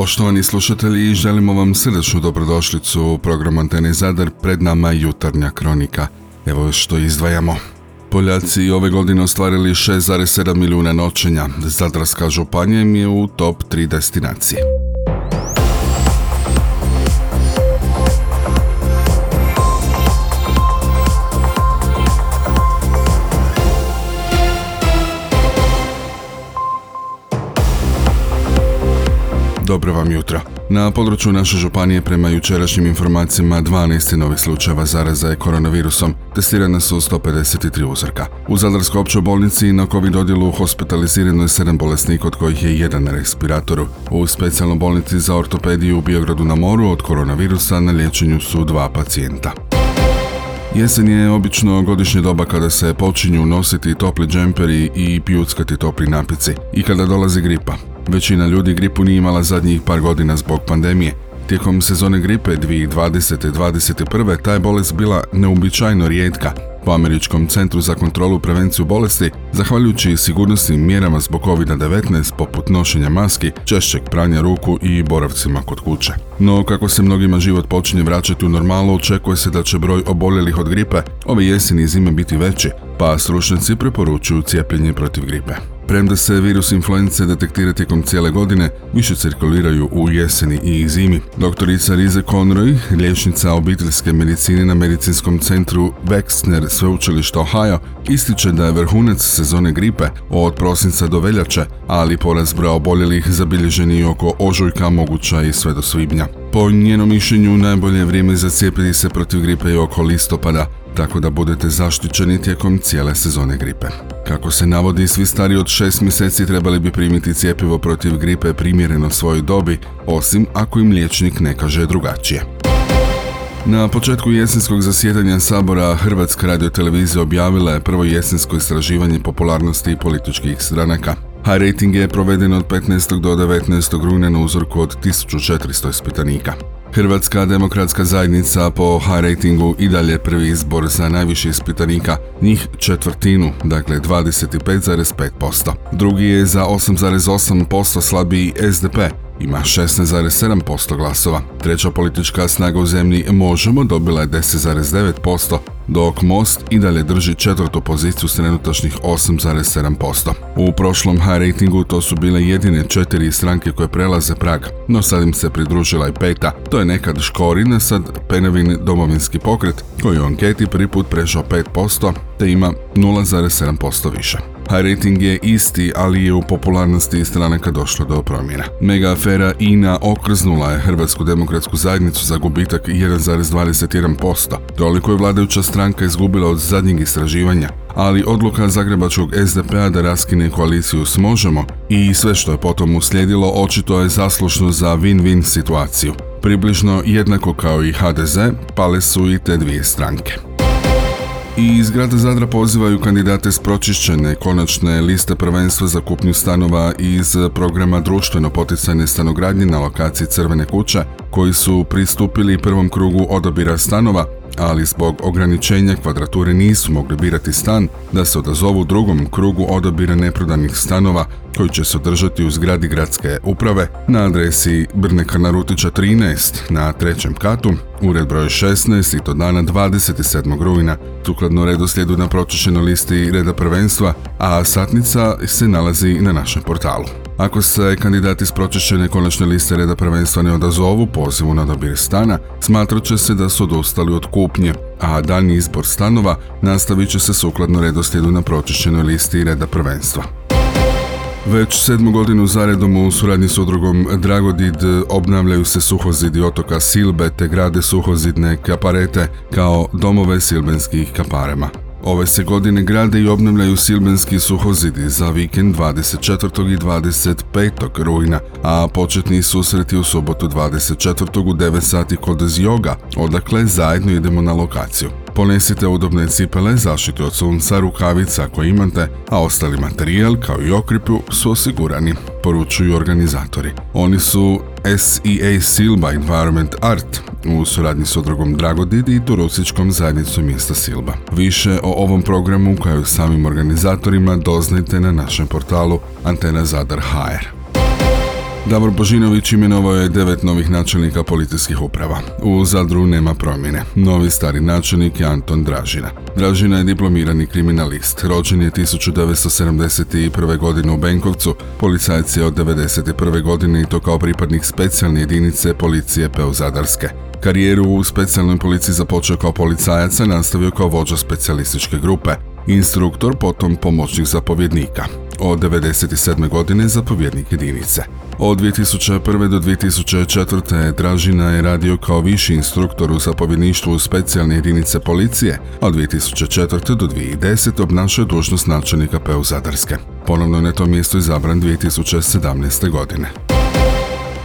Poštovani slušatelji, želimo vam srdečnu dobrodošlicu u program Antene Zadar, pred nama jutarnja kronika. Evo što izdvajamo. Poljaci ove godine ostvarili 6,7 milijuna noćenja. Zadarska županija im je u top 3 destinacije. Vam jutro. Na području naše županije prema jučerašnjim informacijama 12 novih slučajeva zaraza je koronavirusom. Testirane su 153 uzorka. U Zadarskoj općoj bolnici na COVID odjelu hospitalizirano je 7 bolesnika od kojih je jedan na respiratoru. U specijalnoj bolnici za ortopediju u Biogradu na moru od koronavirusa na liječenju su dva pacijenta. Jesen je obično godišnje doba kada se počinju nositi topli džemperi i pijuckati topli napici i kada dolazi gripa. Većina ljudi gripu nije imala zadnjih par godina zbog pandemije. Tijekom sezone gripe 2020. 2021. ta je bolest bila neobičajno rijetka. Po Američkom centru za kontrolu prevenciju bolesti, zahvaljujući sigurnosnim mjerama zbog COVID-19 poput nošenja maski, češćeg pranja ruku i boravcima kod kuće. No, kako se mnogima život počinje vraćati u normalu, očekuje se da će broj oboljelih od gripe ove jeseni i zime biti veći, pa stručnjaci preporučuju cijepljenje protiv gripe. Premda se virus influence detektira tijekom cijele godine, više cirkuliraju u jeseni i zimi. Doktorica Rize Conroy, liječnica obiteljske medicine na medicinskom centru Wexner sveučilišta Ohio, ističe da je vrhunac sezone gripe od prosinca do veljače, ali porast broja oboljelih zabilježeni i oko ožujka moguća i sve do svibnja. Po njenom mišljenju najbolje vrijeme za cijepiti se protiv gripe je oko listopada, tako da budete zaštićeni tijekom cijele sezone gripe. Kako se navodi, svi stari od 6 mjeseci trebali bi primiti cijepivo protiv gripe primjereno svojoj dobi, osim ako im liječnik ne kaže drugačije. Na početku jesenskog zasjedanja Sabora Hrvatska radiotelevizija objavila je prvo jesensko istraživanje popularnosti političkih stranaka. High rating je proveden od 15. do 19. rujna na uzorku od 1400 ispitanika. Hrvatska demokratska zajednica po high ratingu i dalje prvi izbor za najviše ispitanika, njih četvrtinu, dakle 25,5%. Drugi je za 8,8% slabiji SDP, ima 16,7% glasova. Treća politička snaga u zemlji Možemo dobila je 10,9%, dok Most i dalje drži četvrtu poziciju s trenutačnih 8,7%. U prošlom high ratingu to su bile jedine četiri stranke koje prelaze prag, no sad im se pridružila i peta. To je nekad Škorina, sad Penevin domovinski pokret, koji u anketi prvi put prešao 5%, te ima 0,7% više. High rating je isti, ali je u popularnosti stranaka došlo do promjena. Mega afera INA okrznula je Hrvatsku demokratsku zajednicu za gubitak 1,21%. Toliko je vladajuća stranka izgubila od zadnjeg istraživanja, ali odluka Zagrebačkog SDP-a da raskine koaliciju s Možemo i sve što je potom uslijedilo očito je zaslušno za win-win situaciju. Približno jednako kao i HDZ, pale su i te dvije stranke. I iz grada Zadra pozivaju kandidate s pročišćene konačne liste prvenstva za kupnju stanova iz programa društveno poticajne stanogradnje na lokaciji Crvene kuće, koji su pristupili prvom krugu odabira stanova ali zbog ograničenja kvadrature nisu mogli birati stan da se odazovu drugom krugu odabira neprodanih stanova koji će se održati u zgradi gradske uprave na adresi Brneka Narutića 13 na trećem katu, ured broj 16 i to dana 27. rujna, sukladno redoslijedu na pročišćenoj listi reda prvenstva, a satnica se nalazi na našem portalu. Ako se kandidati s pročišćene konačne liste reda prvenstva ne odazovu pozivu na dobir stana, smatrat će se da su odustali od kupnje, a daljnji izbor stanova nastavit će se sukladno redoslijedu na pročišćenoj listi reda prvenstva. Već sedmu godinu zaredom u suradnji s udrugom Dragodid obnavljaju se suhozidi otoka Silbe te grade suhozidne kaparete kao domove silbenskih kaparema. Ove se godine grade i obnavljaju silbenski suhozidi za vikend 24. i 25. rujna, a početni susreti u subotu 24. u 9 sati kod Zjoga, odakle zajedno idemo na lokaciju. Ponesite udobne cipele, zaštitu od sunca, rukavica ako imate, a ostali materijal kao i okripu su osigurani, poručuju organizatori. Oni su SEA Silba Environment Art u suradnji s odrogom Dragodidi i turističkom zajednicom mjesta Silba. Više o ovom programu kao i samim organizatorima doznajte na našem portalu Antena Zadar HR. Davor Božinović imenovao je devet novih načelnika policijskih uprava. U Zadru nema promjene. Novi stari načelnik je Anton Dražina. Dražina je diplomirani kriminalist. Rođen je 1971. godine u Benkovcu. Policajac je od 1991. godine i to kao pripadnik specijalne jedinice policije Peu Zadarske. Karijeru u specijalnoj policiji započeo kao policajac, a nastavio kao vođa specijalističke grupe. Instruktor, potom pomoćnik zapovjednika. Od 1997. godine zapovjednik jedinice. Od 2001. do 2004. Dražina je radio kao viši instruktor u zapovjedništvu specijalne jedinice policije, a od 2004. do 2010. obnašao dužnost načelnika PEU Zadarske. Ponovno je na to mjesto izabran 2017. godine.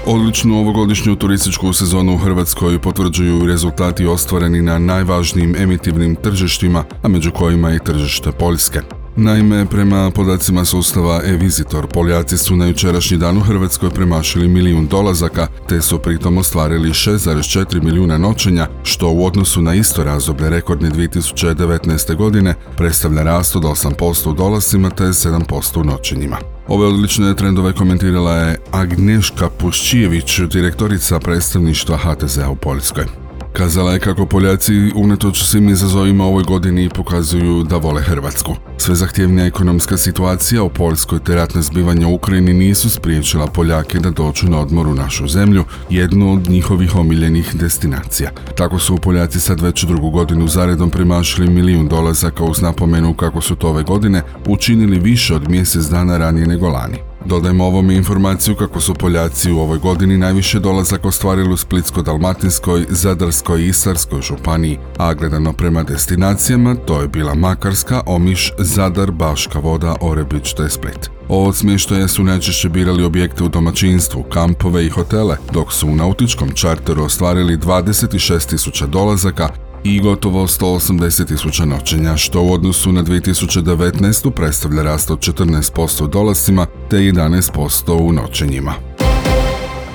Odličnu ovogodišnju turističku sezonu u Hrvatskoj potvrđuju rezultati ostvareni na najvažnijim emitivnim tržištima, a među kojima i tržište Poljske. Naime, prema podacima sustava e-Visitor, Poljaci su na jučerašnji dan u Hrvatskoj premašili milijun dolazaka, te su pritom ostvarili 6,4 milijuna noćenja, što u odnosu na isto razdoblje rekordne 2019. godine predstavlja rast od 8% u dolascima te 7% u noćenjima. Ove odlične trendove komentirala je Agneška Puščijević, direktorica predstavništva HTZ-a u Poljskoj. Kazala je kako Poljaci unatoč svim izazovima ovoj godini pokazuju da vole Hrvatsku. Sve zahtjevnija ekonomska situacija u Poljskoj te ratne zbivanja u Ukrajini nisu spriječila Poljake da dođu na odmor u našu zemlju, jednu od njihovih omiljenih destinacija. Tako su Poljaci sad već drugu godinu zaredom premašili milijun dolazaka uz napomenu kako su to ove godine učinili više od mjesec dana ranije nego lani. Dodajmo ovom informaciju kako su Poljaci u ovoj godini najviše dolazak ostvarili u Splitsko-Dalmatinskoj, Zadarskoj i Istarskoj županiji, a gledano prema destinacijama to je bila Makarska, Omiš, Zadar, Baška voda, Orebić te Split. Od smještaja su najčešće birali objekte u domaćinstvu, kampove i hotele, dok su u nautičkom čarteru ostvarili 26.000 dolazaka, i gotovo 180 tisuća noćenja, što u odnosu na 2019. predstavlja rast od 14% u dolascima te 11% u noćenjima.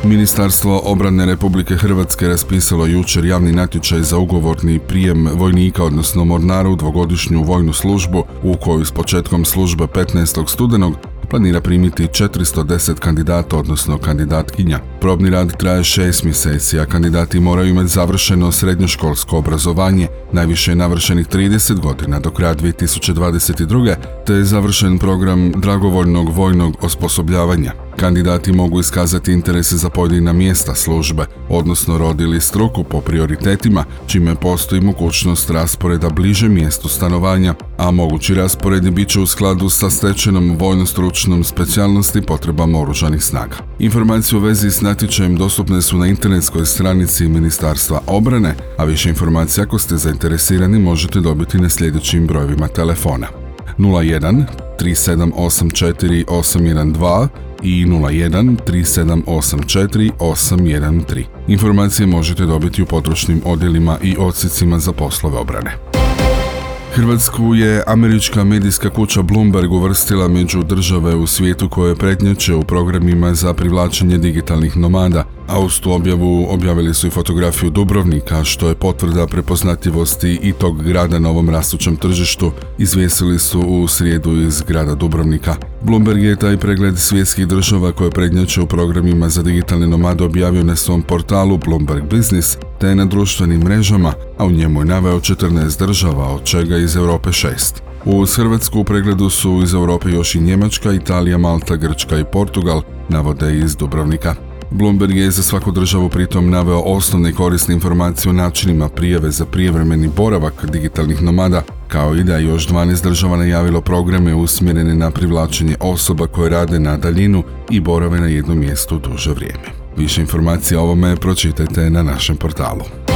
Ministarstvo obrane Republike Hrvatske raspisalo jučer javni natječaj za ugovorni prijem vojnika, odnosno mornara u dvogodišnju vojnu službu, u koju s početkom službe 15. studenog planira primiti 410 kandidata, odnosno kandidatkinja. Probni rad traje 6 mjeseci, a kandidati moraju imati završeno srednjoškolsko obrazovanje, najviše navršenih 30 godina do kraja 2022. te je završen program dragovoljnog vojnog osposobljavanja. Kandidati mogu iskazati interese za pojedina mjesta službe, odnosno rodili struku po prioritetima, čime postoji mogućnost rasporeda bliže mjestu stanovanja, a mogući rasporedi bit će u skladu sa stečenom vojno-stručnom specijalnosti potrebama oružanih snaga. Informacije u vezi s natječajem dostupne su na internetskoj stranici Ministarstva obrane, a više informacija ako ste zainteresirani možete dobiti na sljedećim brojevima telefona. 01 3784 812 i 01 3784 813. Informacije možete dobiti u potrošnim odjelima i odsjecima za poslove obrane. Hrvatsku je američka medijska kuća Bloomberg uvrstila među države u svijetu koje prednjače u programima za privlačenje digitalnih nomada, a uz tu objavu objavili su i fotografiju Dubrovnika, što je potvrda prepoznatljivosti i tog grada na ovom rastućem tržištu, izvjesili su u srijedu iz grada Dubrovnika. Bloomberg je taj pregled svjetskih država koje prednjače u programima za digitalne nomade objavio na svom portalu Bloomberg Business, te na društvenim mrežama, a u njemu je naveo 14 država, od čega iz Europe 6. Uz Hrvatsku u pregledu su iz Europe još i Njemačka, Italija, Malta, Grčka i Portugal, navode iz Dubrovnika. Bloomberg je za svaku državu pritom naveo osnovne korisne informacije o načinima prijave za prijevremeni boravak digitalnih nomada, kao i da je još 12 država najavilo programe usmjerene na privlačenje osoba koje rade na daljinu i borave na jednom mjestu duže vrijeme. Više informacija o ovome pročitajte na našem portalu.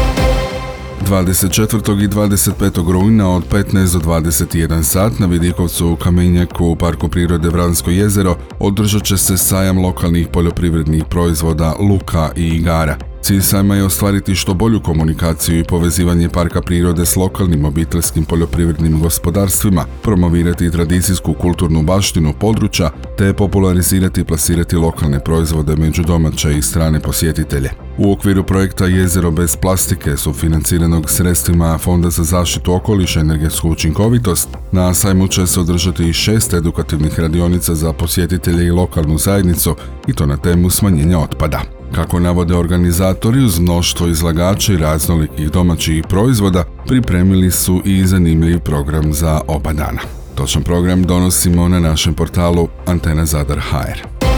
24. i 25. rujna od 15 do 21 sat na Vidikovcu u Kamenjaku u Parku prirode Vransko jezero održat će se sajam lokalnih poljoprivrednih proizvoda, luka i igara. Cilj sajma je ostvariti što bolju komunikaciju i povezivanje parka prirode s lokalnim obiteljskim poljoprivrednim gospodarstvima, promovirati tradicijsku kulturnu baštinu područja te popularizirati i plasirati lokalne proizvode među domaće i strane posjetitelje. U okviru projekta Jezero bez plastike sufinanciranog sredstvima Fonda za zaštitu okoliša i energetsku učinkovitost, na sajmu će se održati i šest edukativnih radionica za posjetitelje i lokalnu zajednicu i to na temu smanjenja otpada. Kako navode organizatori uz mnoštvo izlagača i raznolikih domaćih proizvoda, pripremili su i zanimljiv program za oba dana. Točan program donosimo na našem portalu Antena Zadar HR.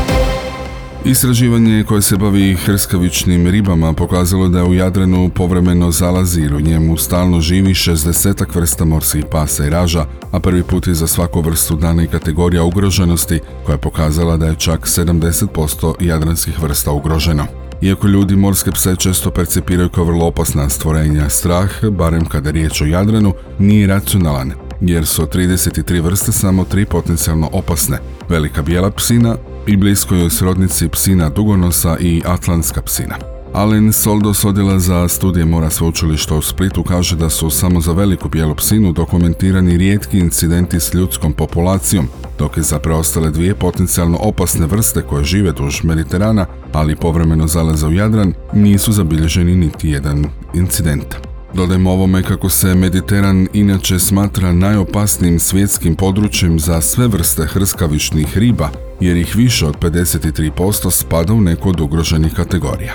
Istraživanje koje se bavi hrskavičnim ribama pokazalo da u Jadranu povremeno zalazi u njemu stalno živi 60 vrsta morskih pasa i raža, a prvi put je za svaku vrstu dana i kategorija ugroženosti koja je pokazala da je čak 70% jadranskih vrsta ugroženo. Iako ljudi morske pse često percipiraju kao vrlo opasna stvorenja, strah, barem kada je riječ o Jadranu, nije racionalan, jer su od 33 vrste samo tri potencijalno opasne. Velika bijela psina, i bliskoj srodnici psina dugonosa i atlantska psina. Alen Soldos odjela za studije mora sveučilišta u Splitu kaže da su samo za veliku bijelu psinu dokumentirani rijetki incidenti s ljudskom populacijom, dok je za preostale dvije potencijalno opasne vrste koje žive duž Mediterana, ali povremeno zalaze u Jadran, nisu zabilježeni niti jedan incident. Dodajmo ovome kako se Mediteran inače smatra najopasnijim svjetskim područjem za sve vrste hrskavišnih riba, jer ih više od 53% spada u neku od ugroženih kategorija.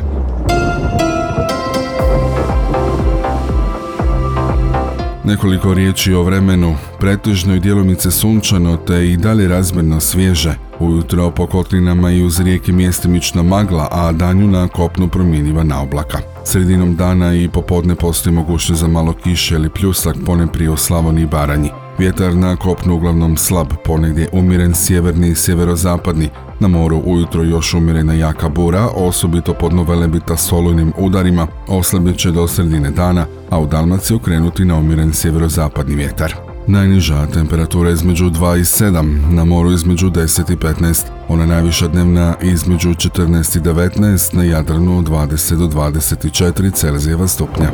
Nekoliko riječi o vremenu, pretežno i djelomice sunčano te i dalje razmjerno svježe, ujutro po kotlinama i uz rijeke mjestimična magla, a danju na kopnu promjenjiva na oblaka. Sredinom dana i popodne postoji mogućnost za malo kiše ili pljusak pone prije u Slavoniji i Baranji. Vjetar na kopnu uglavnom slab, ponegdje umiren sjeverni i sjeverozapadni, na moru ujutro još umirena jaka bura, osobito pod novelebita solujnim udarima, oslabit će do sredine dana, a u Dalmaciji okrenuti na umiren sjeverozapadni vjetar. Najniža temperatura između 2 i 7, na moru između 10 i 15, ona najviša dnevna između 14 i 19, na Jadranu 20 do 24 Celzijeva stupnja.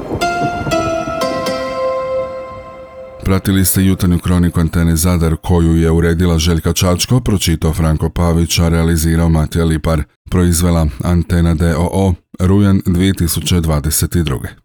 Pratili ste jutarnju kroniku Antene Zadar koju je uredila Željka Čačko, pročitao Franko Pavić, a realizirao Matija Lipar, proizvela Antena DOO, rujan 2022.